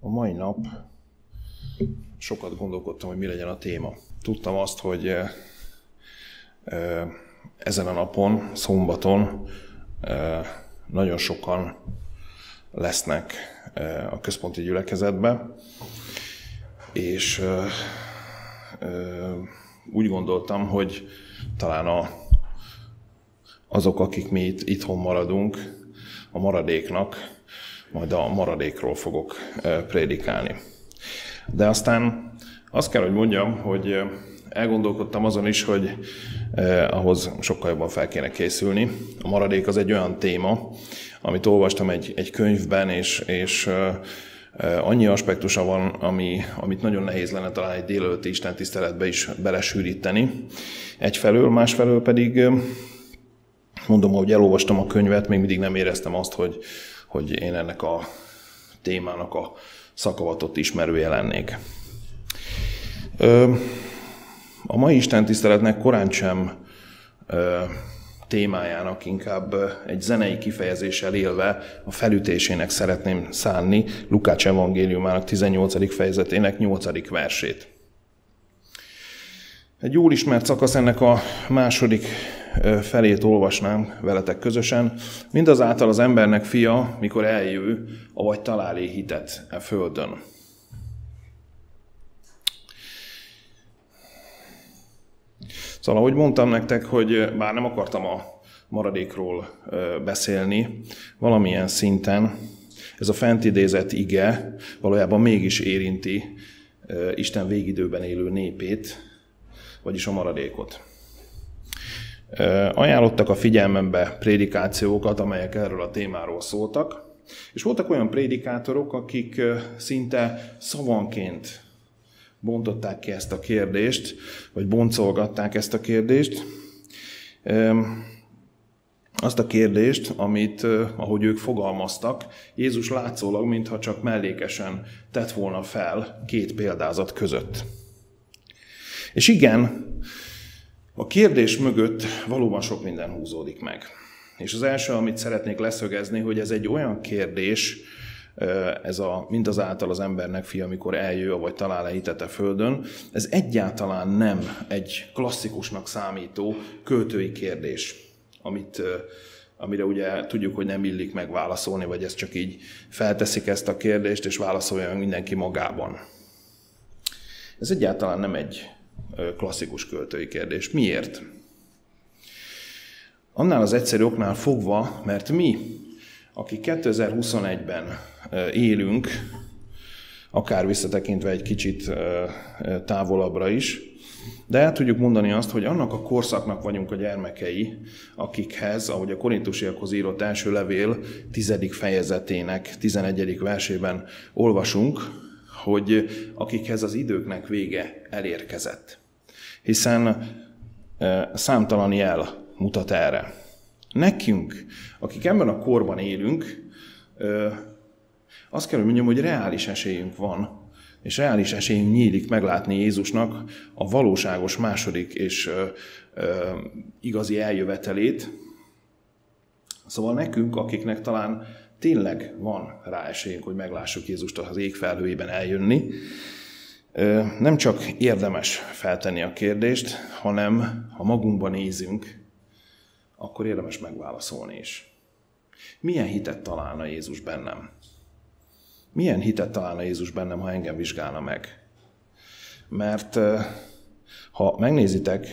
A mai nap sokat gondolkodtam, hogy mi legyen a téma. Tudtam azt, hogy ezen a napon, szombaton nagyon sokan lesznek a központi gyülekezetbe, és úgy gondoltam, hogy talán a, azok, akik mi itt itthon maradunk, a maradéknak, majd a maradékról fogok prédikálni. De aztán azt kell, hogy mondjam, hogy elgondolkodtam azon is, hogy ahhoz sokkal jobban fel kéne készülni. A maradék az egy olyan téma, amit olvastam egy, egy könyvben, és, és annyi aspektusa van, ami, amit nagyon nehéz lenne talán egy délelőtti Isten tiszteletbe is belesűríteni. Egyfelől, másfelől pedig mondom, hogy elolvastam a könyvet, még mindig nem éreztem azt, hogy, hogy én ennek a témának a szakavatott ismerője lennék. A mai Isten tiszteletnek korán sem témájának inkább egy zenei kifejezéssel élve a felütésének szeretném szánni Lukács evangéliumának 18. fejezetének 8. versét. Egy jól ismert szakasz ennek a második felét olvasnám veletek közösen. Mindazáltal az embernek fia, mikor eljő, avagy találé hitet e földön. Szóval, ahogy mondtam nektek, hogy bár nem akartam a maradékról beszélni, valamilyen szinten ez a fent idézett ige valójában mégis érinti Isten végidőben élő népét, vagyis a maradékot. Ajánlottak a figyelmembe prédikációkat, amelyek erről a témáról szóltak, és voltak olyan prédikátorok, akik szinte szavanként bontották ki ezt a kérdést, vagy boncolgatták ezt a kérdést. Azt a kérdést, amit, ahogy ők fogalmaztak, Jézus látszólag, mintha csak mellékesen tett volna fel két példázat között. És igen, a kérdés mögött valóban sok minden húzódik meg. És az első, amit szeretnék leszögezni, hogy ez egy olyan kérdés, ez a mindazáltal az embernek fia, amikor eljő, vagy talál -e hitet a földön, ez egyáltalán nem egy klasszikusnak számító költői kérdés, amit, amire ugye tudjuk, hogy nem illik megválaszolni, vagy ez csak így felteszik ezt a kérdést, és válaszolja mindenki magában. Ez egyáltalán nem egy klasszikus költői kérdés. Miért? Annál az egyszerű oknál fogva, mert mi, akik 2021-ben élünk, akár visszatekintve egy kicsit távolabbra is, de el tudjuk mondani azt, hogy annak a korszaknak vagyunk a gyermekei, akikhez, ahogy a korintusiakhoz írott első levél tizedik fejezetének 11. versében olvasunk, hogy akikhez az időknek vége elérkezett. Hiszen számtalan jel mutat erre. Nekünk, akik ebben a korban élünk, azt kell, hogy mondjam, hogy reális esélyünk van, és reális esélyünk nyílik meglátni Jézusnak a valóságos második és igazi eljövetelét. Szóval nekünk, akiknek talán tényleg van rá esélyünk, hogy meglássuk Jézust az ég felhőjében eljönni, nem csak érdemes feltenni a kérdést, hanem ha magunkban nézünk, akkor érdemes megválaszolni is. Milyen hitet találna Jézus bennem? Milyen hitet találna Jézus bennem, ha engem vizsgálna meg? Mert ha megnézitek,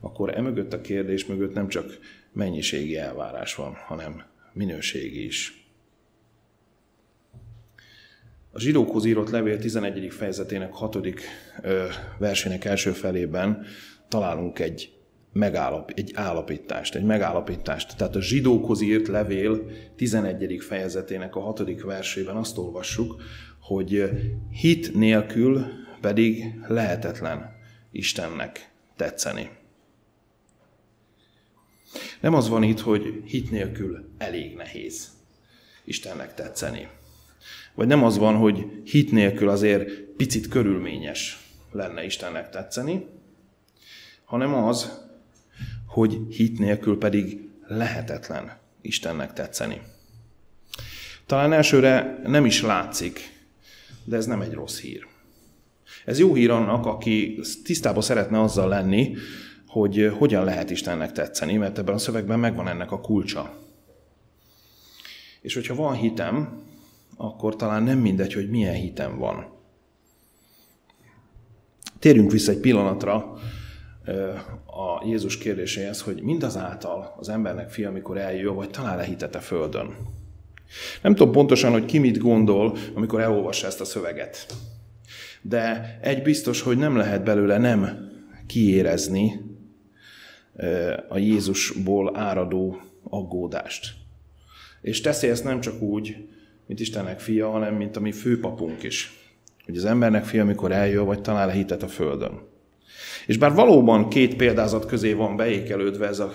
akkor emögött a kérdés mögött nem csak mennyiségi elvárás van, hanem minőségi is. A zsidókhoz írott levél 11. fejezetének 6. versének első felében találunk egy megállap, egy állapítást, egy megállapítást. Tehát a zsidókhoz írt levél 11. fejezetének a 6. versében azt olvassuk, hogy hit nélkül pedig lehetetlen Istennek tetszeni. Nem az van itt, hogy hit nélkül elég nehéz Istennek tetszeni. Vagy nem az van, hogy hit nélkül azért picit körülményes lenne Istennek tetszeni, hanem az, hogy hit nélkül pedig lehetetlen Istennek tetszeni. Talán elsőre nem is látszik, de ez nem egy rossz hír. Ez jó hír annak, aki tisztában szeretne azzal lenni, hogy hogyan lehet Istennek tetszeni, mert ebben a szövegben megvan ennek a kulcsa. És hogyha van hitem, akkor talán nem mindegy, hogy milyen hitem van. Térjünk vissza egy pillanatra a Jézus kérdéséhez, hogy mindazáltal az embernek fia, amikor eljön, vagy talál-e hitet a földön. Nem tudom pontosan, hogy ki mit gondol, amikor elolvassa ezt a szöveget. De egy biztos, hogy nem lehet belőle nem kiérezni a Jézusból áradó aggódást. És teszi ezt nem csak úgy, mint Istennek fia, hanem mint a mi főpapunk is. Hogy az embernek fia, amikor eljön, vagy talál hitet a földön. És bár valóban két példázat közé van beékelődve ez a,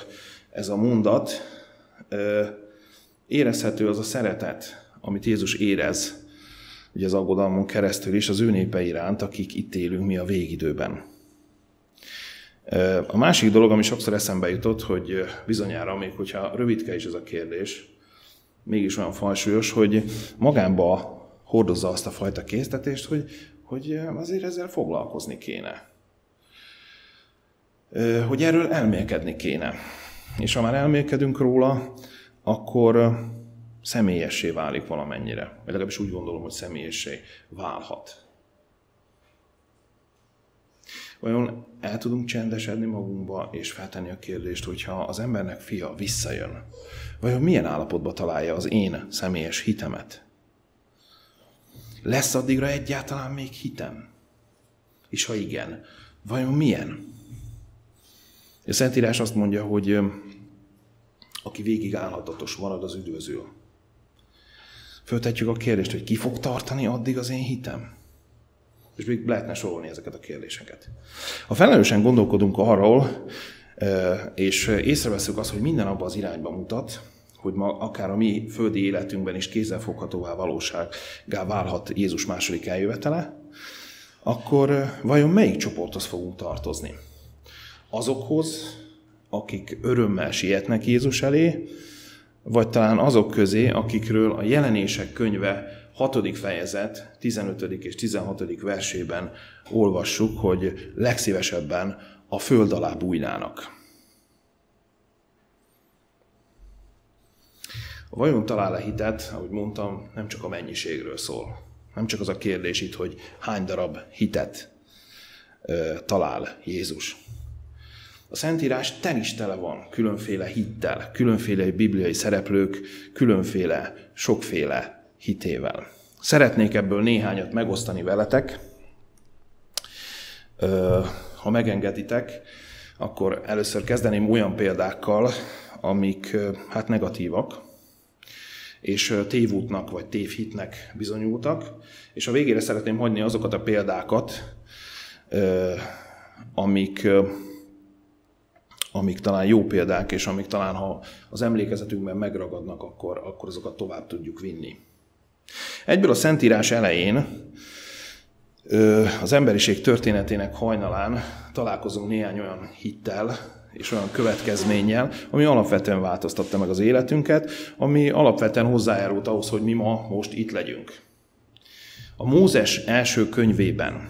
ez a mondat, érezhető az a szeretet, amit Jézus érez, ugye az aggodalmon keresztül is az ő népe iránt, akik itt élünk mi a végidőben. A másik dolog, ami sokszor eszembe jutott, hogy bizonyára, még hogyha rövidke is ez a kérdés, mégis olyan falsúlyos, hogy magába hordozza azt a fajta késztetést, hogy, hogy azért ezzel foglalkozni kéne. Hogy erről elmélkedni kéne. És ha már elmélkedünk róla, akkor személyessé válik valamennyire. Vagy legalábbis úgy gondolom, hogy személyessé válhat. Olyan el tudunk csendesedni magunkba, és feltenni a kérdést, hogyha az embernek fia visszajön, vajon milyen állapotba találja az én személyes hitemet? Lesz addigra egyáltalán még hitem? És ha igen, vajon milyen? A Szentírás azt mondja, hogy aki végig állhatatos marad, az üdvözül. Föltetjük a kérdést, hogy ki fog tartani addig az én hitem? És még lehetne sorolni ezeket a kérdéseket. Ha felelősen gondolkodunk arról, és észreveszünk azt, hogy minden abban az irányba mutat, hogy ma akár a mi földi életünkben is kézzelfoghatóvá valósággá válhat Jézus második eljövetele, akkor vajon melyik csoporthoz fogunk tartozni? Azokhoz, akik örömmel sietnek Jézus elé, vagy talán azok közé, akikről a jelenések könyve 6. fejezet 15. és 16. versében olvassuk, hogy legszívesebben a föld alá bújnának. A vajon talál-e hitet, ahogy mondtam, nem csak a mennyiségről szól. Nem csak az a kérdés itt, hogy hány darab hitet ö, talál Jézus. A Szentírás ten is tele van különféle hittel, különféle bibliai szereplők, különféle, sokféle hitével. Szeretnék ebből néhányat megosztani veletek. Ha megengeditek, akkor először kezdeném olyan példákkal, amik hát negatívak, és tévútnak vagy tévhitnek bizonyultak, és a végére szeretném hagyni azokat a példákat, amik amik talán jó példák, és amik talán, ha az emlékezetünkben megragadnak, akkor, akkor azokat tovább tudjuk vinni. Egyből a Szentírás elején, az emberiség történetének hajnalán találkozunk néhány olyan hittel, és olyan következménnyel, ami alapvetően változtatta meg az életünket, ami alapvetően hozzájárult ahhoz, hogy mi ma most itt legyünk. A Mózes első könyvében,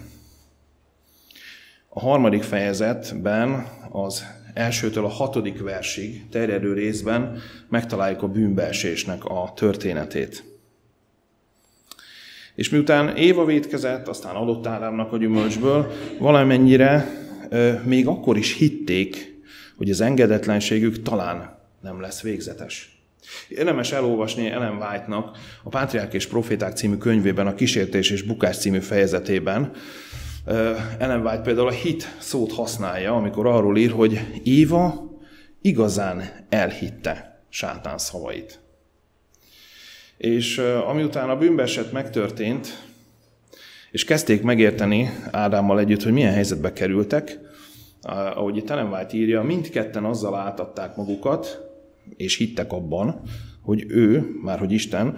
a harmadik fejezetben az elsőtől a hatodik versig terjedő részben megtaláljuk a bűnbeesésnek a történetét. És miután Éva vétkezett, aztán adott Ádámnak a gyümölcsből, valamennyire még akkor is hitték, hogy az engedetlenségük talán nem lesz végzetes. Érdemes elolvasni Ellen White-nak a Pátriák és Proféták című könyvében, a Kísértés és Bukás című fejezetében, ellen White például a hit szót használja, amikor arról ír, hogy Éva igazán elhitte sátán szavait. És amiután a bűnbeset megtörtént, és kezdték megérteni Ádámmal együtt, hogy milyen helyzetbe kerültek, ahogy itt Ellen White írja, mindketten azzal átadták magukat, és hittek abban, hogy ő, már hogy Isten,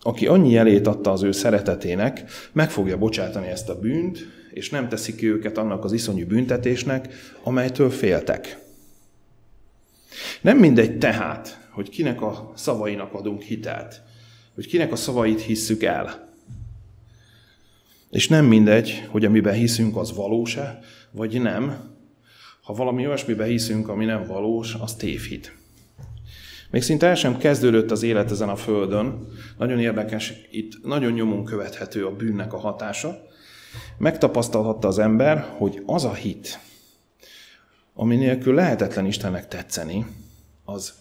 aki annyi jelét adta az ő szeretetének, meg fogja bocsátani ezt a bűnt, és nem teszik ki őket annak az iszonyú büntetésnek, amelytől féltek. Nem mindegy tehát, hogy kinek a szavainak adunk hitelt, hogy kinek a szavait hisszük el. És nem mindegy, hogy amiben hiszünk, az valós-e, vagy nem. Ha valami olyasmiben hiszünk, ami nem valós, az tévhit. Még szinte el sem kezdődött az élet ezen a földön. Nagyon érdekes, itt nagyon nyomon követhető a bűnnek a hatása. Megtapasztalhatta az ember, hogy az a hit, ami nélkül lehetetlen Istennek tetszeni, az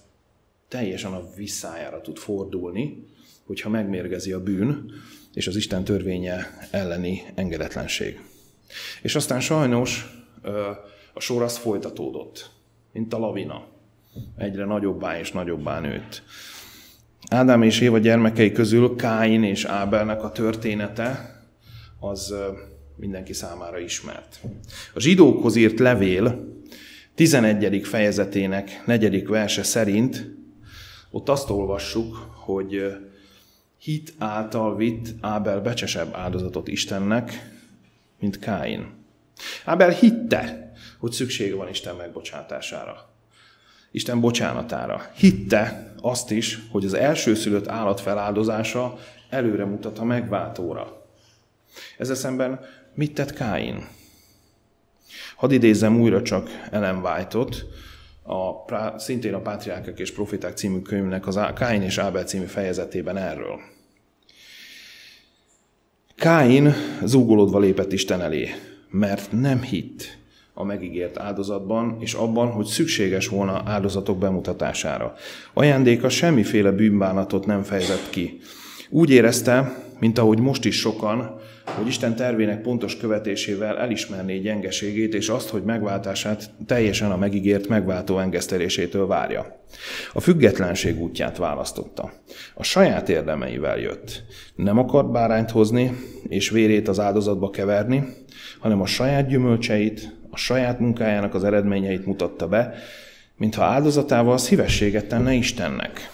teljesen a visszájára tud fordulni, hogyha megmérgezi a bűn és az Isten törvénye elleni engedetlenség. És aztán sajnos a sor az folytatódott, mint a lavina. Egyre nagyobbá és nagyobbá nőtt. Ádám és Éva gyermekei közül Káin és Ábelnek a története az mindenki számára ismert. A zsidókhoz írt levél 11. fejezetének 4. verse szerint ott azt olvassuk, hogy hit által vitt Ábel becsesebb áldozatot Istennek, mint Káin. Ábel hitte, hogy szüksége van Isten megbocsátására. Isten bocsánatára. Hitte azt is, hogy az elsőszülött állat feláldozása előre mutat a megváltóra. Ezzel szemben mit tett Káin? Hadd idézzem újra csak Ellen White-ot, a, szintén a Pátriákok és Profiták című könyvnek az Káin és Ábel című fejezetében erről. Káin zúgolódva lépett Isten elé, mert nem hitt a megígért áldozatban, és abban, hogy szükséges volna áldozatok bemutatására. Ajándéka semmiféle bűnbánatot nem fejezett ki. Úgy érezte, mint ahogy most is sokan, hogy Isten tervének pontos követésével elismerné gyengeségét, és azt, hogy megváltását teljesen a megígért megváltó engesztelésétől várja. A függetlenség útját választotta. A saját érdemeivel jött. Nem akart bárányt hozni, és vérét az áldozatba keverni, hanem a saját gyümölcseit, a saját munkájának az eredményeit mutatta be, mintha áldozatával szívességet tenne Istennek,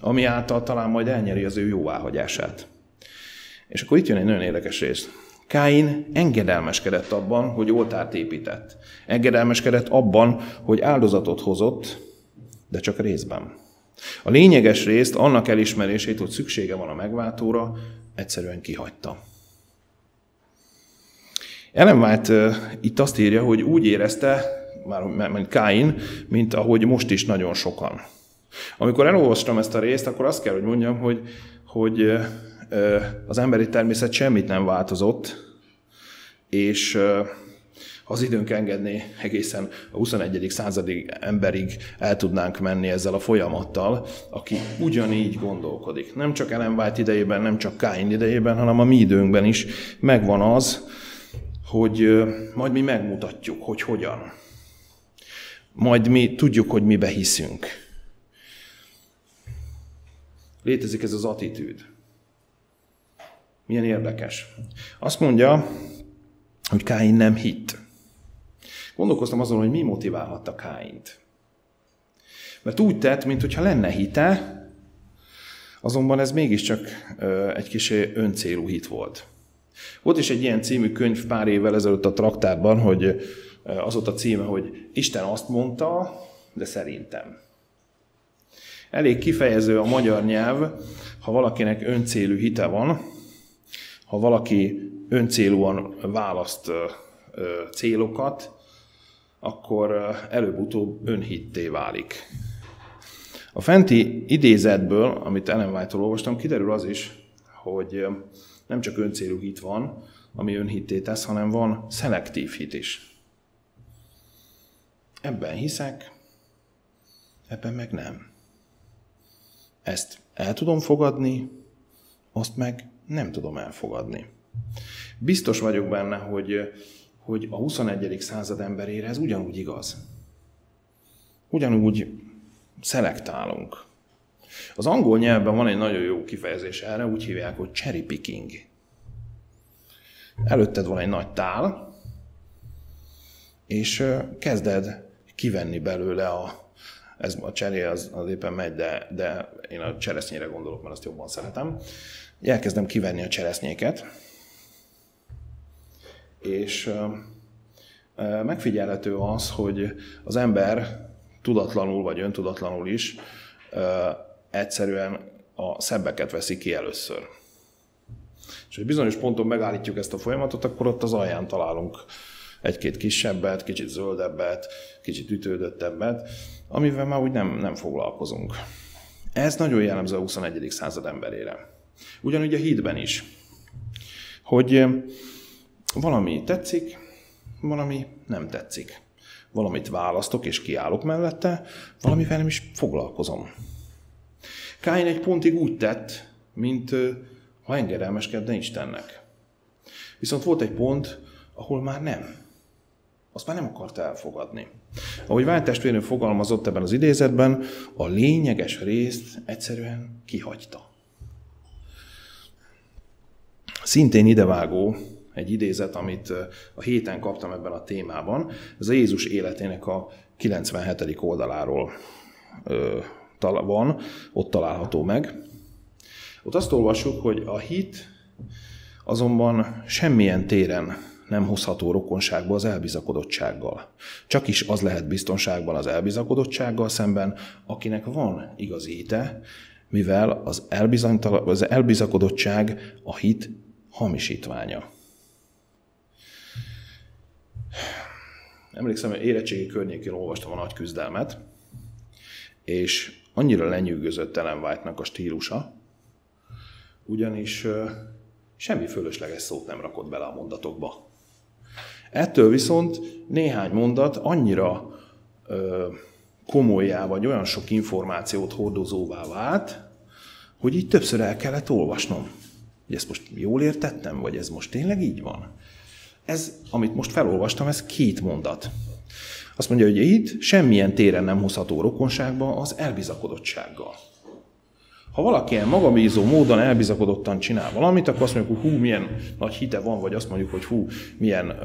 ami által talán majd elnyeri az ő jóváhagyását. És akkor itt jön egy nagyon érdekes rész. Káin engedelmeskedett abban, hogy oltárt épített. Engedelmeskedett abban, hogy áldozatot hozott, de csak részben. A lényeges részt, annak elismerését, hogy szüksége van a megváltóra, egyszerűen kihagyta. Ellen White itt azt írja, hogy úgy érezte, már mint Káin, mint ahogy most is nagyon sokan. Amikor elolvastam ezt a részt, akkor azt kell, hogy mondjam, hogy, hogy az emberi természet semmit nem változott, és ha az időnk engedné, egészen a 21. századig emberig el tudnánk menni ezzel a folyamattal, aki ugyanígy gondolkodik. Nem csak Ellen White idejében, nem csak Káin idejében, hanem a mi időnkben is megvan az, hogy majd mi megmutatjuk, hogy hogyan. Majd mi tudjuk, hogy mibe hiszünk. Létezik ez az attitűd. Milyen érdekes. Azt mondja, hogy Káin nem hitt. Gondolkoztam azon, hogy mi motiválhatta Káint. Mert úgy tett, mintha lenne hite, azonban ez mégiscsak egy kis öncélú hit volt. Volt is egy ilyen című könyv pár évvel ezelőtt a traktárban, hogy az ott a címe, hogy Isten azt mondta, de szerintem. Elég kifejező a magyar nyelv, ha valakinek öncélű hite van, ha valaki öncélúan választ célokat, akkor előbb-utóbb önhitté válik. A fenti idézetből, amit Ellen White-tól olvastam, kiderül az is, hogy nem csak öncélú hit van, ami önhitté tesz, hanem van szelektív hit is. Ebben hiszek, ebben meg nem. Ezt el tudom fogadni, azt meg nem tudom elfogadni. Biztos vagyok benne, hogy, hogy a 21. század emberére ez ugyanúgy igaz. Ugyanúgy szelektálunk. Az angol nyelvben van egy nagyon jó kifejezés erre, úgy hívják, hogy cherry picking. Előtted van egy nagy tál, és kezded kivenni belőle a, ez a cseré az, az éppen megy, de, de én a cseresznyére gondolok, mert azt jobban szeretem elkezdem kivenni a cseresznyéket, és megfigyelhető az, hogy az ember tudatlanul vagy öntudatlanul is egyszerűen a szebbeket veszi ki először. És hogy bizonyos ponton megállítjuk ezt a folyamatot, akkor ott az alján találunk egy-két kisebbet, kicsit zöldebbet, kicsit ütődöttebbet, amivel már úgy nem, nem foglalkozunk. Ez nagyon jellemző a 21. század emberére. Ugyanúgy a hídben is, hogy valami tetszik, valami nem tetszik. Valamit választok és kiállok mellette, valamivel nem is foglalkozom. Káin egy pontig úgy tett, mint ha engedelmeskedne Istennek. Viszont volt egy pont, ahol már nem. Azt már nem akarta elfogadni. Ahogy Vált testvérünk fogalmazott ebben az idézetben, a lényeges részt egyszerűen kihagyta. Szintén idevágó egy idézet, amit a héten kaptam ebben a témában. Ez a Jézus életének a 97. oldaláról van, ott található meg. Ott azt olvassuk, hogy a hit azonban semmilyen téren nem hozható rokonságba az elbizakodottsággal. Csak is az lehet biztonságban az elbizakodottsággal szemben, akinek van igazi hite, mivel az, az elbizakodottság a hit hamisítványa. Emlékszem, hogy érettségi környékén olvastam a nagy küzdelmet, és annyira lenyűgözött Ellen White-nak a stílusa, ugyanis semmi fölösleges szót nem rakott bele a mondatokba. Ettől viszont néhány mondat annyira ö, komolyá, vagy olyan sok információt hordozóvá vált, hogy így többször el kellett olvasnom. Hogy ezt most jól értettem, vagy ez most tényleg így van? Ez, amit most felolvastam, ez két mondat. Azt mondja, hogy itt semmilyen téren nem hozható rokonságba az elbizakodottsággal. Ha valaki ilyen magabízó módon elbizakodottan csinál valamit, akkor azt mondjuk, hogy hú, milyen nagy hite van, vagy azt mondjuk, hogy hú, milyen,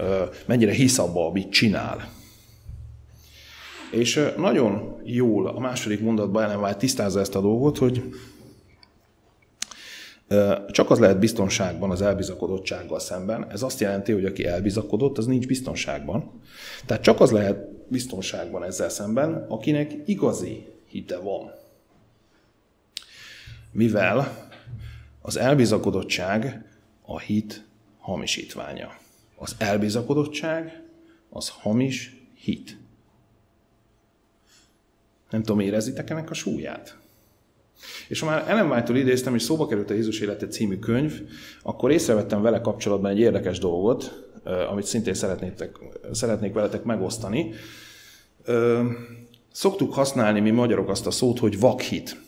mennyire hisz abba, amit csinál. És nagyon jól a második mondatban Ellen White tisztázza ezt a dolgot, hogy csak az lehet biztonságban az elbizakodottsággal szemben. Ez azt jelenti, hogy aki elbizakodott, az nincs biztonságban. Tehát csak az lehet biztonságban ezzel szemben, akinek igazi hite van mivel az elbizakodottság a hit hamisítványa. Az elbizakodottság az hamis hit. Nem tudom, érezitek ennek a súlyát? És ha már Ellen White-tól idéztem, és szóba került a Jézus élete című könyv, akkor észrevettem vele kapcsolatban egy érdekes dolgot, amit szintén szeretnék, szeretnék veletek megosztani. Szoktuk használni mi magyarok azt a szót, hogy vakhit.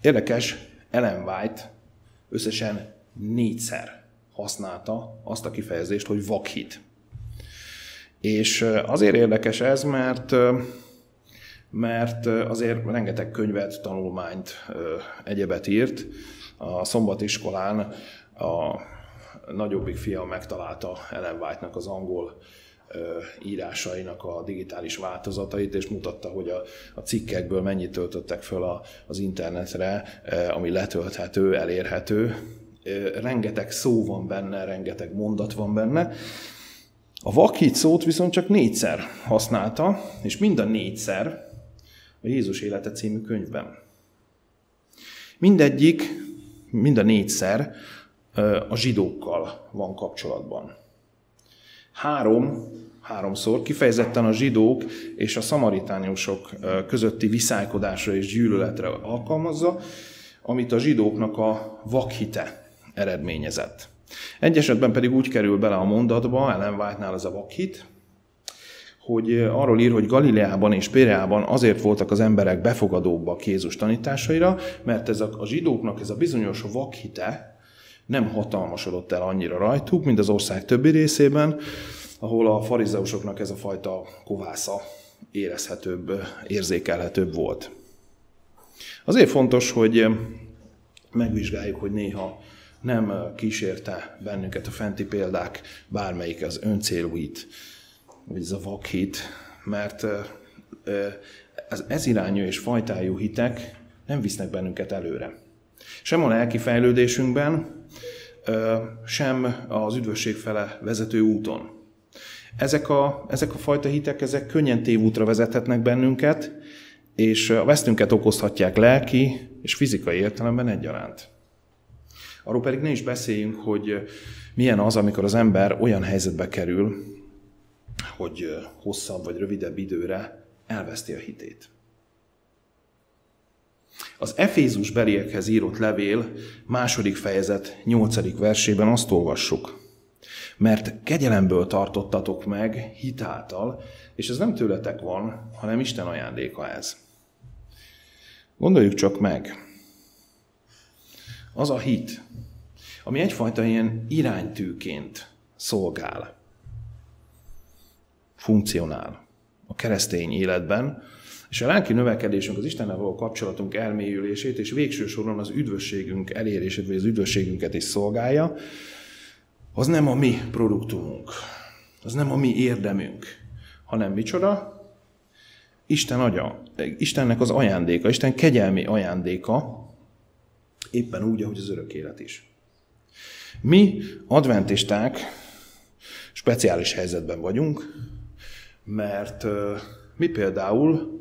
Érdekes, Ellen White összesen négyszer használta azt a kifejezést, hogy vakhit. És azért érdekes ez, mert mert azért rengeteg könyvet, tanulmányt, egyebet írt. A szombatiskolán a nagyobbik fia megtalálta Ellen White-nak az angol írásainak a digitális változatait, és mutatta, hogy a, a cikkekből mennyit töltöttek föl a, az internetre, ami letölthető, elérhető. Rengeteg szó van benne, rengeteg mondat van benne. A vakít szót viszont csak négyszer használta, és mind a négyszer a Jézus élete című könyvben. Mindegyik, mind a négyszer a zsidókkal van kapcsolatban. Három háromszor, kifejezetten a zsidók és a szamaritániusok közötti viszálykodásra és gyűlöletre alkalmazza, amit a zsidóknak a vakhite eredményezett. Egy esetben pedig úgy kerül bele a mondatba, Ellen ez a vakhit, hogy arról ír, hogy Galileában és Péreában azért voltak az emberek befogadóbbak Jézus tanításaira, mert ez a, a zsidóknak ez a bizonyos vakhite nem hatalmasodott el annyira rajtuk, mint az ország többi részében, ahol a farizeusoknak ez a fajta kovásza érezhetőbb, érzékelhetőbb volt. Azért fontos, hogy megvizsgáljuk, hogy néha nem kísérte bennünket a fenti példák bármelyik az öncélúit, vagy ez a vakhit, mert ez, ez irányú és fajtájú hitek nem visznek bennünket előre. Sem a lelki fejlődésünkben, sem az üdvösség fele vezető úton. Ezek a, ezek a fajta hitek, ezek könnyen tévútra vezethetnek bennünket, és a vesztünket okozhatják lelki és fizikai értelemben egyaránt. Arról pedig ne is beszéljünk, hogy milyen az, amikor az ember olyan helyzetbe kerül, hogy hosszabb vagy rövidebb időre elveszti a hitét. Az Efézus beliekhez írott levél második fejezet nyolcadik versében azt olvassuk. Mert kegyelemből tartottatok meg hitáltal, és ez nem tőletek van, hanem Isten ajándéka ez. Gondoljuk csak meg. Az a hit, ami egyfajta ilyen iránytűként szolgál, funkcionál a keresztény életben, és a lelki növekedésünk, az Istennel való kapcsolatunk elmélyülését, és végső soron az üdvösségünk elérését, vagy az üdvösségünket is szolgálja, az nem a mi produktumunk, az nem a mi érdemünk, hanem micsoda? Isten agya, Istennek az ajándéka, Isten kegyelmi ajándéka, éppen úgy, ahogy az örök élet is. Mi, adventisták, speciális helyzetben vagyunk, mert mi például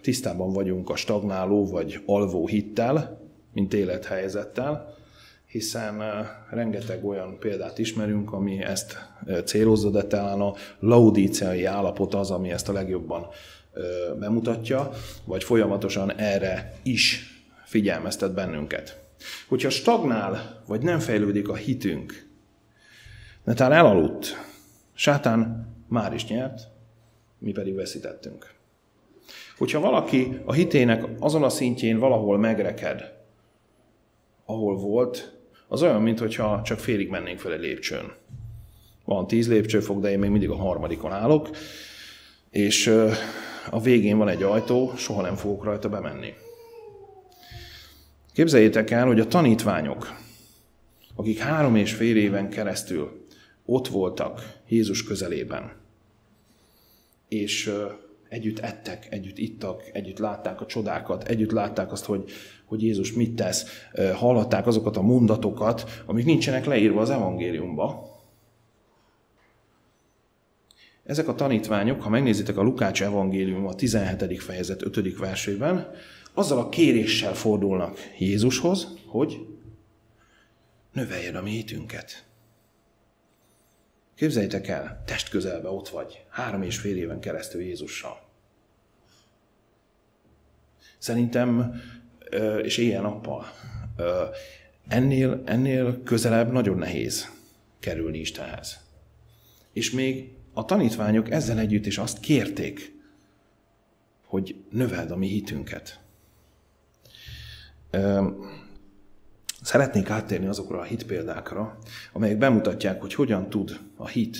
tisztában vagyunk a stagnáló vagy alvó hittel, mint élethelyzettel, hiszen rengeteg olyan példát ismerünk, ami ezt célozza, de talán a laudíciai állapot az, ami ezt a legjobban bemutatja, vagy folyamatosan erre is figyelmeztet bennünket. Hogyha stagnál, vagy nem fejlődik a hitünk, netán elaludt, sátán már is nyert, mi pedig veszítettünk. Hogyha valaki a hitének azon a szintjén valahol megreked, ahol volt, az olyan, mintha csak félig mennénk fel egy lépcsőn. Van tíz lépcsőfok, de én még mindig a harmadikon állok, és a végén van egy ajtó, soha nem fogok rajta bemenni. Képzeljétek el, hogy a tanítványok, akik három és fél éven keresztül ott voltak Jézus közelében, és együtt ettek, együtt ittak, együtt látták a csodákat, együtt látták azt, hogy, hogy Jézus mit tesz, hallották azokat a mondatokat, amik nincsenek leírva az evangéliumba. Ezek a tanítványok, ha megnézitek a Lukács evangélium a 17. fejezet 5. versében, azzal a kéréssel fordulnak Jézushoz, hogy növeljed a mi hitünket. Képzeljétek el, test közelbe ott vagy, három és fél éven keresztül Jézussal. Szerintem, és éjjel-nappal, ennél, ennél közelebb nagyon nehéz kerülni Istenhez. És még a tanítványok ezzel együtt is azt kérték, hogy növeld a mi hitünket. Szeretnék áttérni azokra a hitpéldákra, amelyek bemutatják, hogy hogyan tud a hit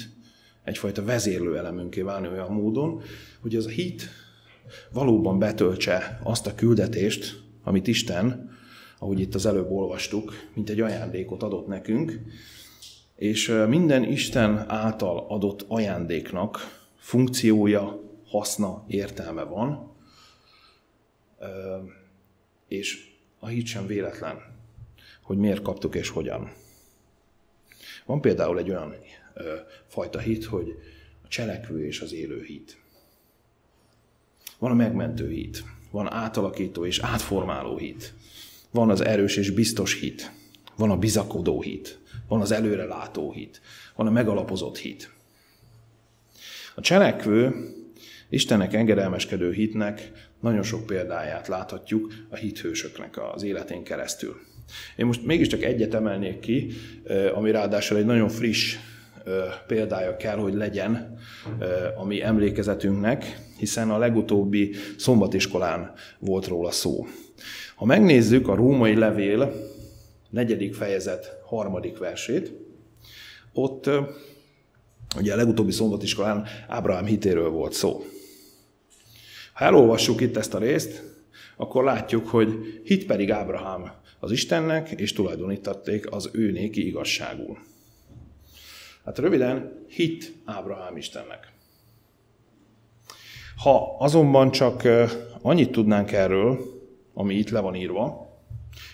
egyfajta vezérlő elemünké válni olyan módon, hogy az a hit valóban betöltse azt a küldetést, amit Isten, ahogy itt az előbb olvastuk, mint egy ajándékot adott nekünk, és minden Isten által adott ajándéknak funkciója, haszna, értelme van, és a hit sem véletlen hogy miért kaptuk és hogyan. Van például egy olyan ö, fajta hit, hogy a cselekvő és az élő hit. Van a megmentő hit, van átalakító és átformáló hit, van az erős és biztos hit, van a bizakodó hit, van az előrelátó hit, van a megalapozott hit. A cselekvő, Istennek engedelmeskedő hitnek nagyon sok példáját láthatjuk a hithősöknek az életén keresztül. Én most mégiscsak egyet emelnék ki, ami ráadásul egy nagyon friss példája kell, hogy legyen a mi emlékezetünknek, hiszen a legutóbbi szombatiskolán volt róla szó. Ha megnézzük a római levél negyedik fejezet harmadik versét, ott ugye a legutóbbi szombatiskolán Ábrahám hitéről volt szó. Ha elolvassuk itt ezt a részt, akkor látjuk, hogy hit pedig Ábrahám az Istennek, és tulajdonítotték az ő néki igazságul. Hát röviden, hit Ábrahám Istennek. Ha azonban csak annyit tudnánk erről, ami itt le van írva,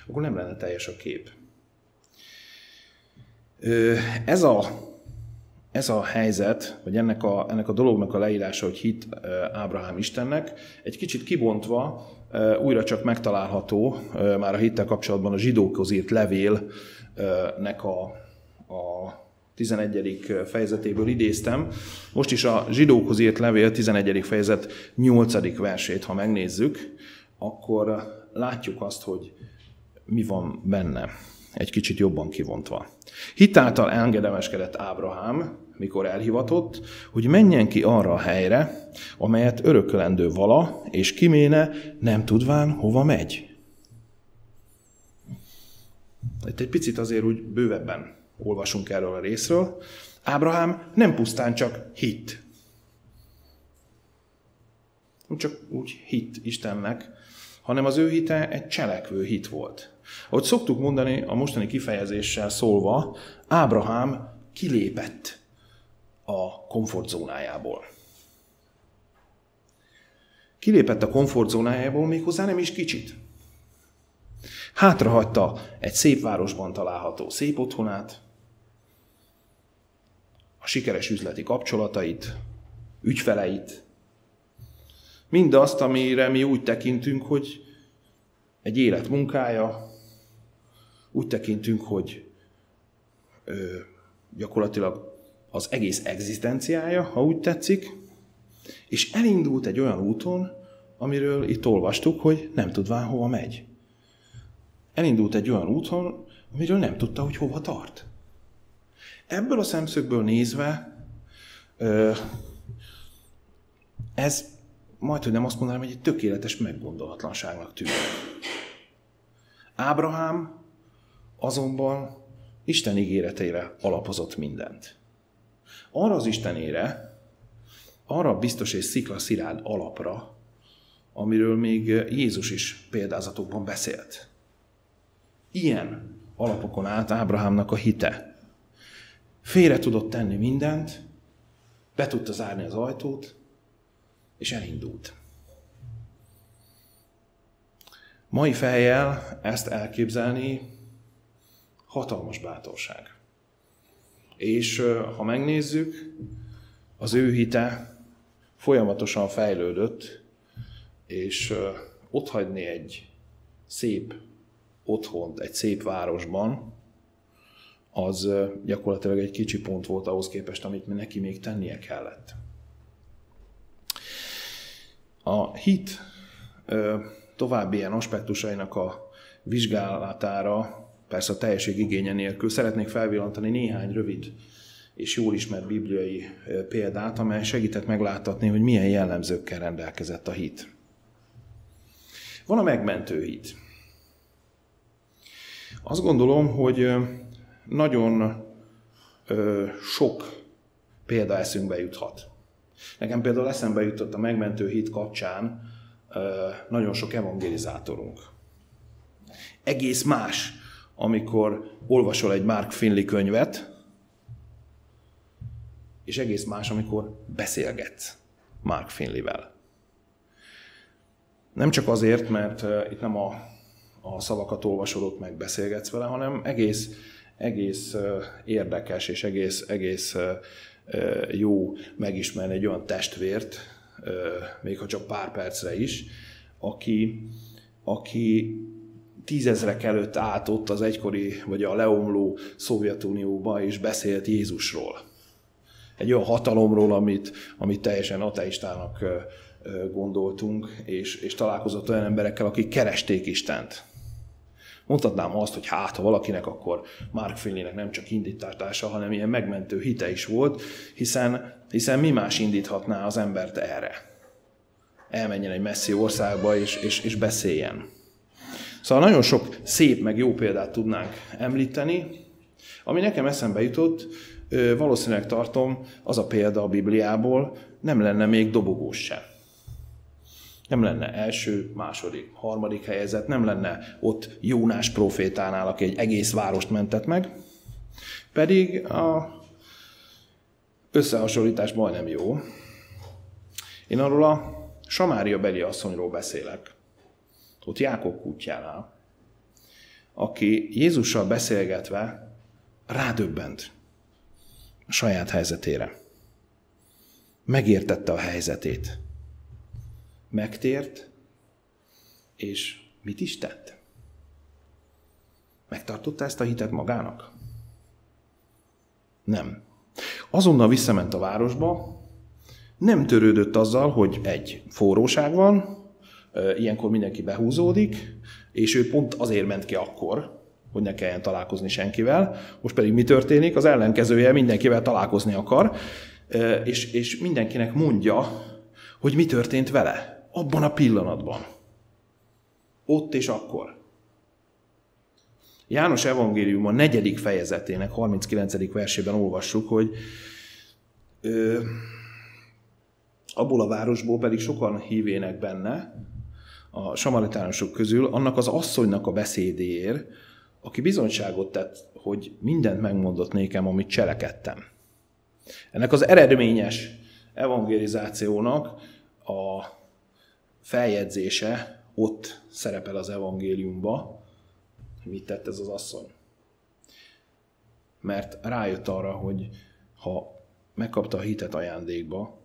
akkor nem lenne teljes a kép. Ez a, ez a helyzet, vagy ennek a, ennek a dolognak a leírása, hogy hit Ábrahám Istennek, egy kicsit kibontva újra csak megtalálható már a hittel kapcsolatban a zsidókhoz írt levélnek a, a 11. fejezetéből idéztem. Most is a zsidókhoz írt levél 11. fejezet 8. versét, ha megnézzük, akkor látjuk azt, hogy mi van benne, egy kicsit jobban kivontva. Hitáltal engedemeskedett Ábrahám, mikor elhivatott, hogy menjen ki arra a helyre, amelyet örökölendő vala, és kiméne, nem tudván, hova megy. Itt egy picit azért úgy bővebben olvasunk erről a részről. Ábrahám nem pusztán csak hit. Csak úgy hit Istennek, hanem az ő hite egy cselekvő hit volt. Ahogy szoktuk mondani a mostani kifejezéssel szólva, Ábrahám kilépett a komfortzónájából. Kilépett a komfortzónájából méghozzá nem is kicsit. Hátrahagyta egy szép városban található szép otthonát, a sikeres üzleti kapcsolatait, ügyfeleit, mindazt, amire mi úgy tekintünk, hogy egy élet munkája, úgy tekintünk, hogy ö, gyakorlatilag az egész egzisztenciája, ha úgy tetszik, és elindult egy olyan úton, amiről itt olvastuk, hogy nem tudván hova megy. Elindult egy olyan úton, amiről nem tudta, hogy hova tart. Ebből a szemszögből nézve ez majd, hogy nem azt mondanám, hogy egy tökéletes meggondolatlanságnak tűnik. Ábrahám azonban Isten ígéreteire alapozott mindent arra az Istenére, arra biztos és sziklaszilárd alapra, amiről még Jézus is példázatokban beszélt. Ilyen alapokon állt Ábrahámnak a hite. Félre tudott tenni mindent, be tudta zárni az ajtót, és elindult. Mai fejjel ezt elképzelni hatalmas bátorság. És ha megnézzük, az ő hite folyamatosan fejlődött, és ott hagyni egy szép otthont, egy szép városban, az gyakorlatilag egy kicsi pont volt ahhoz képest, amit neki még tennie kellett. A hit további ilyen aspektusainak a vizsgálatára persze a teljesség igénye nélkül. Szeretnék felvillantani néhány rövid és jól ismert bibliai példát, amely segített megláthatni, hogy milyen jellemzőkkel rendelkezett a hit. Van a megmentő hit. Azt gondolom, hogy nagyon sok példa eszünkbe juthat. Nekem például eszembe jutott a megmentő hit kapcsán nagyon sok evangelizátorunk. Egész más amikor olvasol egy Mark Finley könyvet, és egész más, amikor beszélgetsz Mark Finleyvel. Nem csak azért, mert uh, itt nem a, a szavakat olvasod meg beszélgetsz vele, hanem egész, egész uh, érdekes és egész, egész uh, jó megismerni egy olyan testvért, még ha csak pár percre is, aki, aki tízezrek előtt állt ott az egykori, vagy a leomló Szovjetunióba, és beszélt Jézusról. Egy olyan hatalomról, amit, amit teljesen ateistának gondoltunk, és, és találkozott olyan emberekkel, akik keresték Istent. Mondhatnám azt, hogy hát, ha valakinek, akkor Mark Finleynek nem csak indítása, hanem ilyen megmentő hite is volt, hiszen, hiszen mi más indíthatná az embert erre? Elmenjen egy messzi országba, és, és, és beszéljen. Szóval nagyon sok szép, meg jó példát tudnánk említeni. Ami nekem eszembe jutott, valószínűleg tartom, az a példa a Bibliából, nem lenne még dobogós sem. Nem lenne első, második, harmadik helyezett, nem lenne ott Jónás profétánál, aki egy egész várost mentett meg, pedig a összehasonlítás majdnem jó. Én arról a Samária beli asszonyról beszélek ott Jákob kutyánál, aki Jézussal beszélgetve rádöbbent. a saját helyzetére. Megértette a helyzetét. Megtért, és mit is tett? Megtartotta ezt a hitet magának? Nem. Azonnal visszament a városba, nem törődött azzal, hogy egy forróság van, ilyenkor mindenki behúzódik, és ő pont azért ment ki akkor, hogy ne kelljen találkozni senkivel. Most pedig mi történik? Az ellenkezője mindenkivel találkozni akar, és, és mindenkinek mondja, hogy mi történt vele abban a pillanatban. Ott és akkor. János evangélium a negyedik fejezetének 39. versében olvassuk, hogy ö, abból a városból pedig sokan hívének benne, a samaritánusok közül, annak az asszonynak a beszédéért, aki bizonyságot tett, hogy mindent megmondott nékem, amit cselekedtem. Ennek az eredményes evangelizációnak a feljegyzése ott szerepel az evangéliumba, mit tett ez az asszony. Mert rájött arra, hogy ha megkapta a hitet ajándékba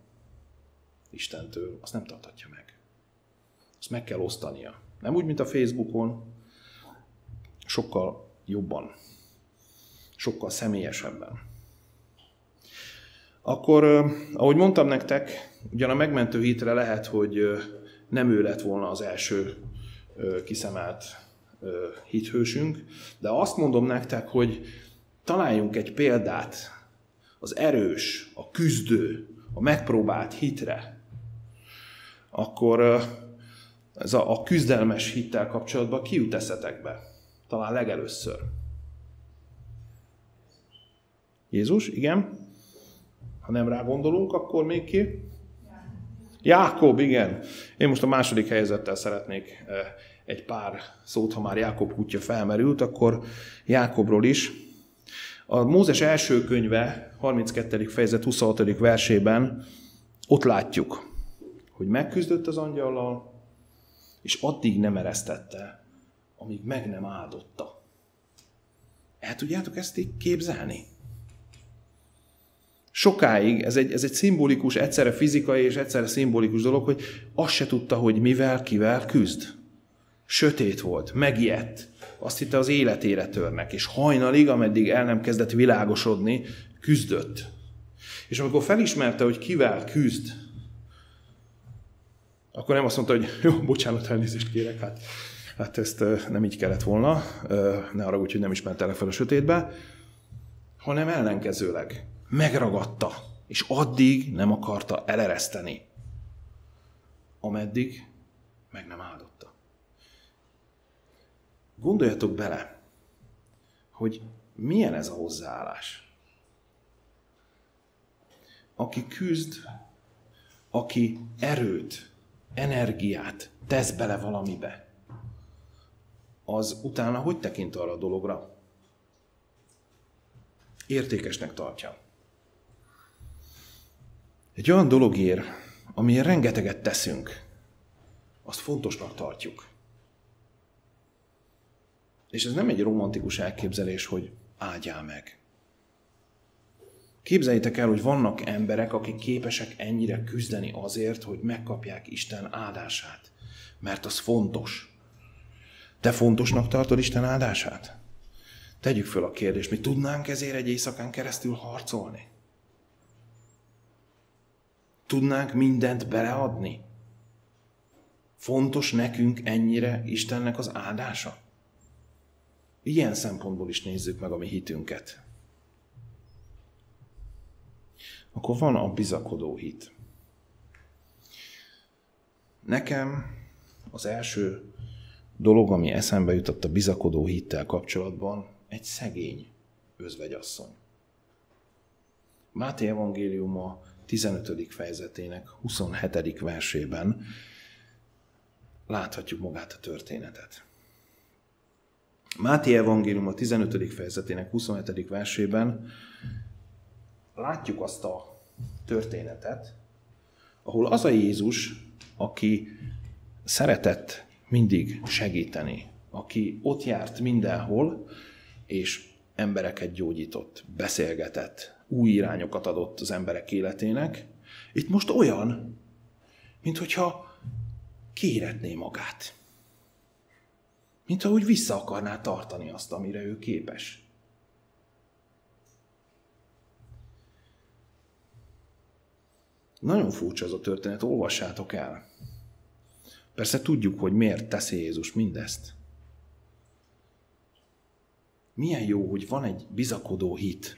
Istentől, azt nem tartatja meg. Azt meg kell osztania. Nem úgy, mint a Facebookon, sokkal jobban, sokkal személyesebben. Akkor, ahogy mondtam nektek, ugyan a megmentő hitre lehet, hogy nem ő lett volna az első kiszemelt hithősünk, de azt mondom nektek, hogy találjunk egy példát az erős, a küzdő, a megpróbált hitre, akkor ez a, a küzdelmes hittel kapcsolatban ki jut eszetekbe? Talán legelőször. Jézus, igen. Ha nem rá gondolunk, akkor még ki? Jákob, igen. Én most a második helyzettel szeretnék eh, egy pár szót, ha már Jákob kutya felmerült, akkor Jákobról is. A Mózes első könyve, 32. fejezet 26. versében ott látjuk, hogy megküzdött az angyallal, és addig nem eresztette, amíg meg nem áldotta. El tudjátok ezt így képzelni? Sokáig, ez egy, ez egy szimbolikus, egyszerre fizikai és egyszerre szimbolikus dolog, hogy azt se tudta, hogy mivel, kivel küzd. Sötét volt, megijedt, azt hitte az életére törnek, és hajnalig, ameddig el nem kezdett világosodni, küzdött. És amikor felismerte, hogy kivel küzd, akkor nem azt mondta, hogy jó, bocsánat, elnézést kérek, hát, hát ezt nem így kellett volna, ne arra úgy, hogy nem ismerte fel a sötétbe, hanem ellenkezőleg megragadta, és addig nem akarta elereszteni, ameddig meg nem áldotta. Gondoljatok bele, hogy milyen ez a hozzáállás. Aki küzd, aki erőt, energiát tesz bele valamibe, az utána hogy tekint arra a dologra? Értékesnek tartja. Egy olyan dologért, amiért rengeteget teszünk, azt fontosnak tartjuk. És ez nem egy romantikus elképzelés, hogy áldjál meg. Képzeljétek el, hogy vannak emberek, akik képesek ennyire küzdeni azért, hogy megkapják Isten áldását. Mert az fontos. Te fontosnak tartod Isten áldását? Tegyük föl a kérdést, mi tudnánk ezért egy éjszakán keresztül harcolni? Tudnánk mindent beleadni? Fontos nekünk ennyire Istennek az áldása? Ilyen szempontból is nézzük meg a mi hitünket akkor van a bizakodó hit. Nekem az első dolog, ami eszembe jutott a bizakodó hittel kapcsolatban, egy szegény özvegyasszony. Máté evangéliuma 15. fejezetének 27. versében láthatjuk magát a történetet. Máté evangélium a 15. fejezetének 27. versében látjuk azt a történetet, ahol az a Jézus, aki szeretett mindig segíteni, aki ott járt mindenhol, és embereket gyógyított, beszélgetett, új irányokat adott az emberek életének. Itt most olyan, mint hogyha kéretné magát. Mint ahogy vissza akarná tartani azt, amire ő képes. Nagyon furcsa ez a történet, olvassátok el. Persze tudjuk, hogy miért teszi Jézus mindezt. Milyen jó, hogy van egy bizakodó hit,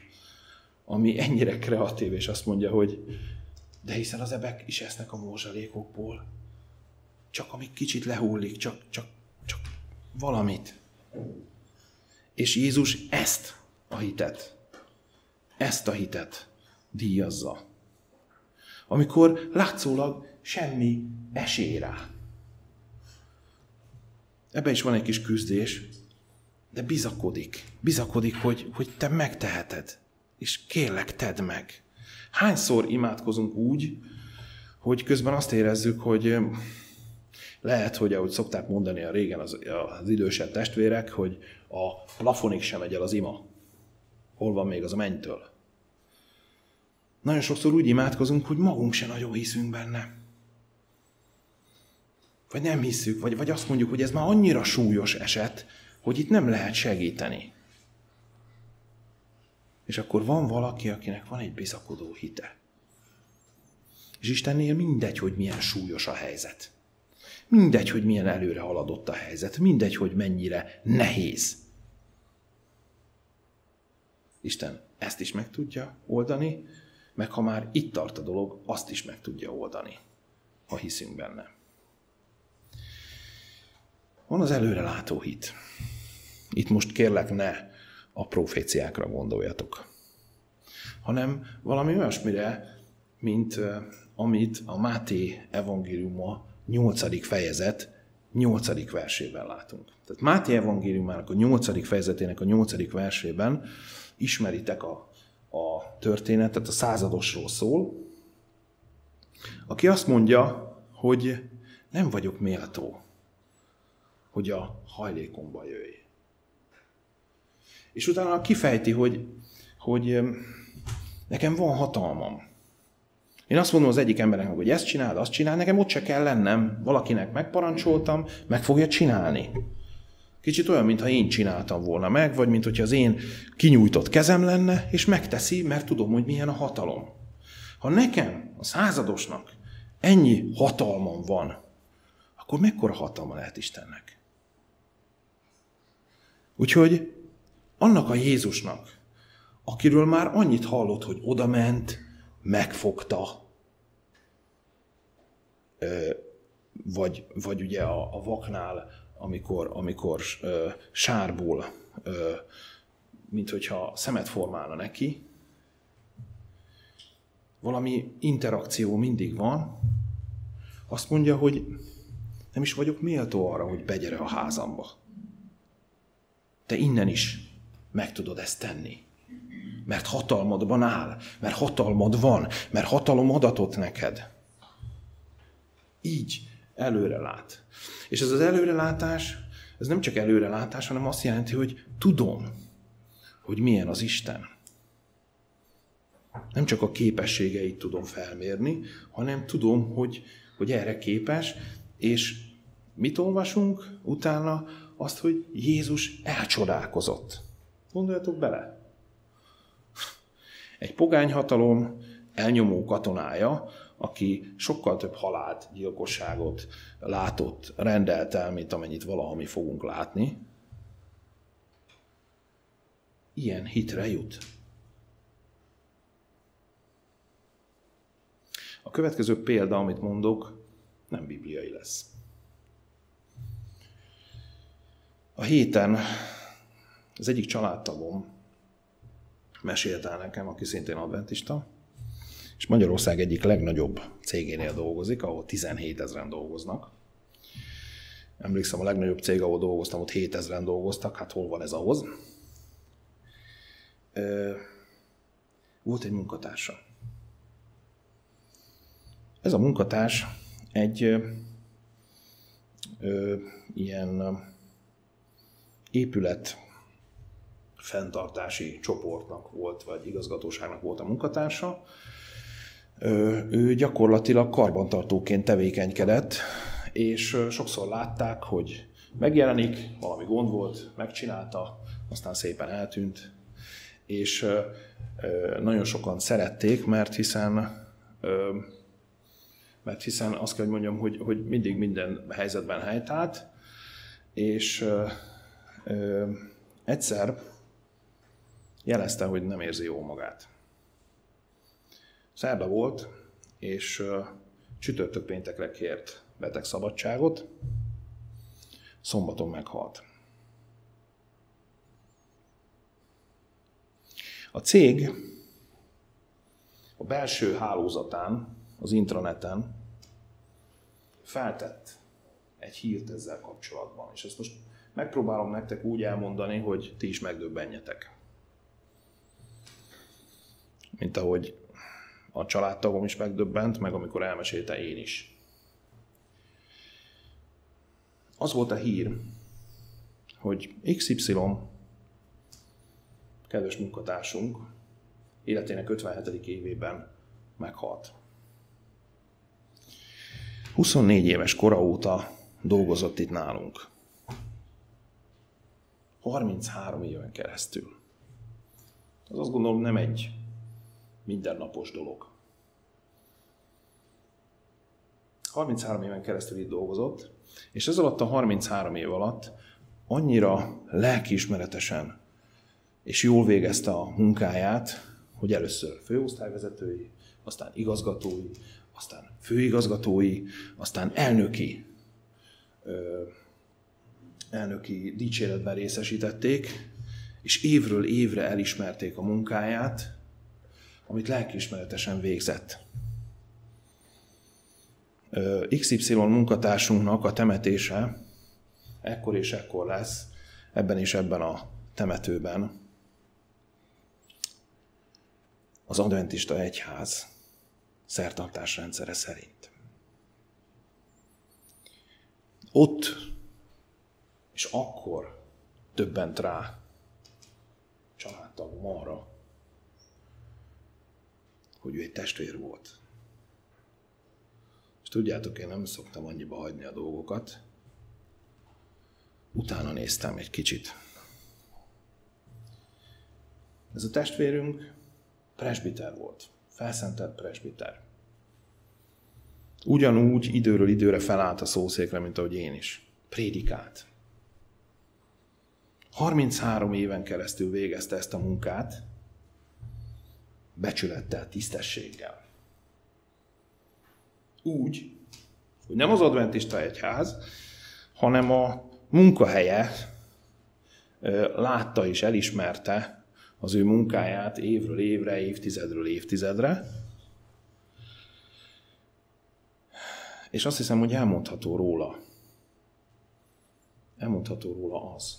ami ennyire kreatív, és azt mondja, hogy de hiszen az ebek is esznek a morzsalékokból. Csak amíg kicsit lehullik, csak, csak, csak valamit. És Jézus ezt a hitet, ezt a hitet díjazza. Amikor látszólag semmi esély rá. Ebben is van egy kis küzdés, de bizakodik. Bizakodik, hogy, hogy te megteheted. És kérlek, tedd meg. Hányszor imádkozunk úgy, hogy közben azt érezzük, hogy lehet, hogy ahogy szokták mondani a régen az, az idősebb testvérek, hogy a plafonig sem megy el az ima. Hol van még az a mennytől? Nagyon sokszor úgy imádkozunk, hogy magunk se nagyon hiszünk benne. Vagy nem hiszük, vagy, vagy azt mondjuk, hogy ez már annyira súlyos eset, hogy itt nem lehet segíteni. És akkor van valaki, akinek van egy bizakodó hite. És Istennél mindegy, hogy milyen súlyos a helyzet. Mindegy, hogy milyen előre haladott a helyzet. Mindegy, hogy mennyire nehéz. Isten ezt is meg tudja oldani, meg ha már itt tart a dolog, azt is meg tudja oldani, ha hiszünk benne. Van az előrelátó hit. Itt most kérlek ne a proféciákra gondoljatok, hanem valami olyasmire, mint amit a Máté evangéliuma 8. fejezet 8. versében látunk. Tehát Máté evangéliumának a 8. fejezetének a 8. versében ismeritek a, a történetet, a századosról szól, aki azt mondja, hogy nem vagyok méltó, hogy a hajlékomba jöjj. És utána kifejti, hogy, hogy nekem van hatalmam. Én azt mondom az egyik embernek, hogy ezt csináld, azt csinál, nekem ott se kell lennem, valakinek megparancsoltam, meg fogja csinálni. Kicsit olyan, mintha én csináltam volna meg, vagy mint az én kinyújtott kezem lenne, és megteszi, mert tudom, hogy milyen a hatalom. Ha nekem, a századosnak ennyi hatalmam van, akkor mekkora hatalma lehet Istennek? Úgyhogy annak a Jézusnak, akiről már annyit hallott, hogy odament, megfogta, vagy, vagy ugye a, a vaknál, amikor, amikor sárból, mint hogyha szemet formálna neki, valami interakció mindig van, azt mondja, hogy nem is vagyok méltó arra, hogy begyere a házamba. Te innen is meg tudod ezt tenni. Mert hatalmadban áll, mert hatalmad van, mert hatalom adatot neked. Így előre lát. És ez az előrelátás, ez nem csak előrelátás, hanem azt jelenti, hogy tudom, hogy milyen az Isten. Nem csak a képességeit tudom felmérni, hanem tudom, hogy, hogy erre képes, és mit olvasunk utána? Azt, hogy Jézus elcsodálkozott. Gondoljatok bele. Egy pogányhatalom elnyomó katonája, aki sokkal több halált, gyilkosságot látott, rendelt el, mint amennyit valaha mi fogunk látni, ilyen hitre jut. A következő példa, amit mondok, nem bibliai lesz. A héten az egyik családtagom mesélt el nekem, aki szintén adventista, és Magyarország egyik legnagyobb cégénél dolgozik, ahol 17 ezeren dolgoznak. Emlékszem, a legnagyobb cég, ahol dolgoztam, ott 7 ezeren dolgoztak, hát hol van ez ahhoz? Volt egy munkatársa. Ez a munkatárs egy ö, ilyen épület fenntartási csoportnak volt, vagy igazgatóságnak volt a munkatársa. Ő gyakorlatilag karbantartóként tevékenykedett, és sokszor látták, hogy megjelenik, valami gond volt, megcsinálta, aztán szépen eltűnt, és nagyon sokan szerették, mert hiszen mert hiszen azt kell, hogy mondjam, hogy, hogy mindig minden helyzetben helytált, és egyszer jelezte, hogy nem érzi jó magát. Szerda volt, és csütörtök péntekre kért beteg szabadságot, szombaton meghalt. A cég a belső hálózatán, az intraneten feltett egy hírt ezzel kapcsolatban. És ezt most megpróbálom nektek úgy elmondani, hogy ti is megdöbbenjetek. Mint ahogy a családtagom is megdöbbent, meg amikor elmesélte én is. Az volt a hír, hogy XY kedves munkatársunk életének 57. évében meghalt. 24 éves kora óta dolgozott itt nálunk. 33 éven keresztül. Ez azt gondolom nem egy mindennapos dolog. 33 éven keresztül itt dolgozott, és ez alatt a 33 év alatt annyira lelkiismeretesen és jól végezte a munkáját, hogy először főosztályvezetői, aztán igazgatói, aztán főigazgatói, aztán elnöki, ö, elnöki dicséretben részesítették, és évről évre elismerték a munkáját, amit lelkiismeretesen végzett. XY munkatársunknak a temetése ekkor és ekkor lesz, ebben és ebben a temetőben. Az adventista egyház szertartásrendszere szerint. Ott és akkor többent rá családtagom arra, hogy ő egy testvér volt. És tudjátok, én nem szoktam annyiba hagyni a dolgokat. Utána néztem egy kicsit. Ez a testvérünk presbiter volt felszentelt presbiter. Ugyanúgy időről időre felállt a szószékre, mint ahogy én is. Prédikált. 33 éven keresztül végezte ezt a munkát, becsülettel, tisztességgel. Úgy, hogy nem az adventista egyház, hanem a munkahelye látta és elismerte, az ő munkáját évről évre, évtizedről évtizedre. És azt hiszem, hogy elmondható róla, elmondható róla az,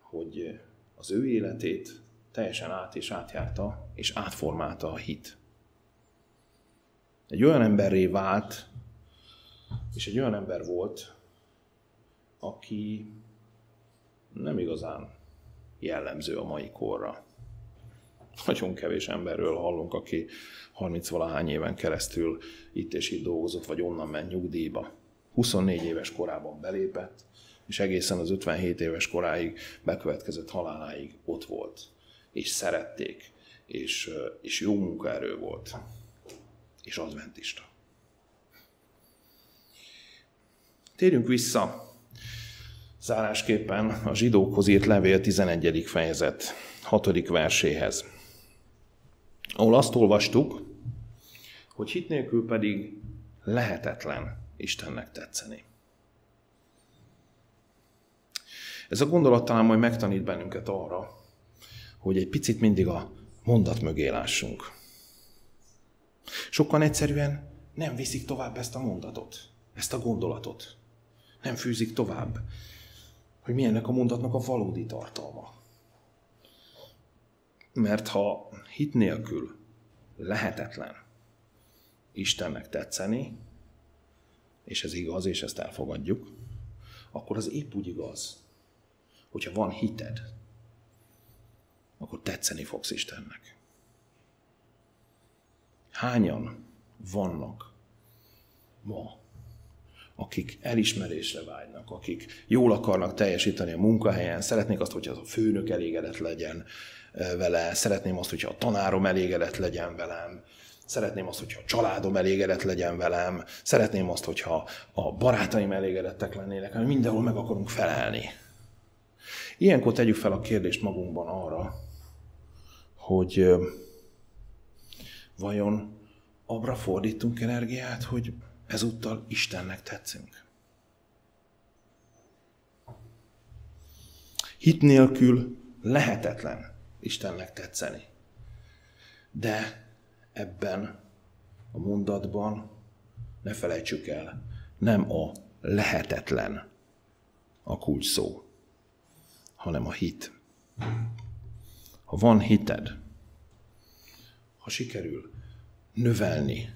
hogy az ő életét teljesen át és átjárta, és átformálta a hit. Egy olyan emberré vált, és egy olyan ember volt, aki nem igazán jellemző a mai korra. Nagyon kevés emberről hallunk, aki 30 valahány éven keresztül itt és itt dolgozott, vagy onnan ment nyugdíjba. 24 éves korában belépett, és egészen az 57 éves koráig, bekövetkezett haláláig ott volt. És szerették, és, és jó munkaerő volt. És adventista. Térjünk vissza Zárásképpen a zsidókhoz írt levél 11. fejezet 6. verséhez, ahol azt olvastuk, hogy hit nélkül pedig lehetetlen Istennek tetszeni. Ez a gondolat talán majd megtanít bennünket arra, hogy egy picit mindig a mondat mögé lássunk. Sokkal egyszerűen nem viszik tovább ezt a mondatot, ezt a gondolatot. Nem fűzik tovább hogy mi ennek a mondatnak a valódi tartalma. Mert ha hit nélkül lehetetlen Istennek tetszeni, és ez igaz, és ezt elfogadjuk, akkor az épp úgy igaz, hogyha van hited, akkor tetszeni fogsz Istennek. Hányan vannak ma, akik elismerésre vágynak, akik jól akarnak teljesíteni a munkahelyen, szeretnék azt, hogy az a főnök elégedett legyen vele, szeretném azt, hogyha a tanárom elégedett legyen velem, szeretném azt, hogyha a családom elégedett legyen velem, szeretném azt, hogyha a barátaim elégedettek lennének, mert mindenhol meg akarunk felelni. Ilyenkor tegyük fel a kérdést magunkban arra, hogy vajon abra fordítunk energiát, hogy ezúttal Istennek tetszünk. Hit nélkül lehetetlen Istennek tetszeni. De ebben a mondatban ne felejtsük el, nem a lehetetlen a kulcs szó, hanem a hit. Ha van hited, ha sikerül növelni,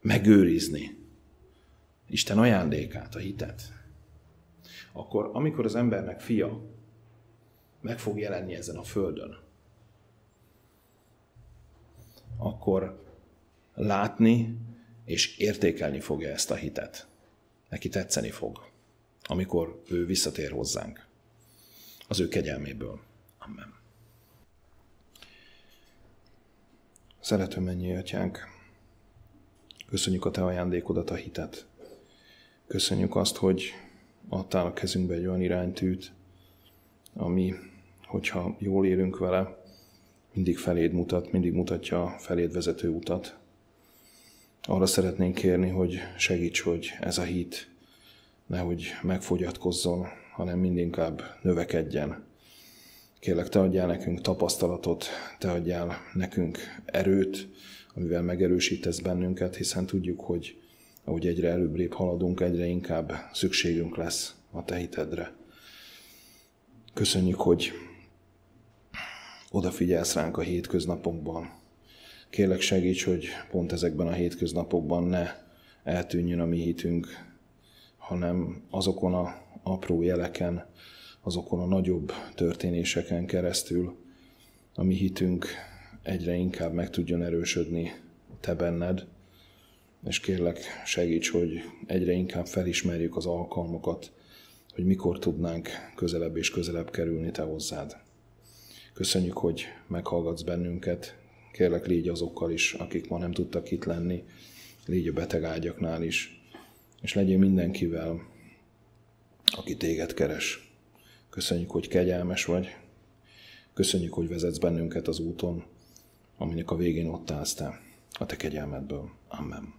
megőrizni Isten ajándékát, a hitet, akkor amikor az embernek fia meg fog jelenni ezen a földön, akkor látni és értékelni fogja ezt a hitet. Neki tetszeni fog, amikor ő visszatér hozzánk. Az ő kegyelméből. Amen. Szerető mennyi atyánk, köszönjük a te ajándékodat, a hitet. Köszönjük azt, hogy adtál a kezünkbe egy olyan iránytűt, ami, hogyha jól élünk vele, mindig feléd mutat, mindig mutatja a feléd vezető utat. Arra szeretnénk kérni, hogy segíts, hogy ez a hit nehogy megfogyatkozzon, hanem mindinkább növekedjen. Kérlek, Te adjál nekünk tapasztalatot, Te adjál nekünk erőt, amivel megerősítesz bennünket, hiszen tudjuk, hogy ahogy egyre előbbre haladunk, egyre inkább szükségünk lesz a Te hitedre. Köszönjük, hogy odafigyelsz ránk a hétköznapokban. Kérlek segíts, hogy pont ezekben a hétköznapokban ne eltűnjön a mi hitünk, hanem azokon a apró jeleken, azokon a nagyobb történéseken keresztül a mi hitünk egyre inkább meg tudjon erősödni te benned, és kérlek segíts, hogy egyre inkább felismerjük az alkalmakat, hogy mikor tudnánk közelebb és közelebb kerülni te hozzád. Köszönjük, hogy meghallgatsz bennünket. Kérlek, légy azokkal is, akik ma nem tudtak itt lenni. Légy a beteg ágyaknál is. És legyél mindenkivel, aki téged keres. Köszönjük, hogy kegyelmes vagy. Köszönjük, hogy vezetsz bennünket az úton, aminek a végén ott állsz te, a te kegyelmedből. Amen.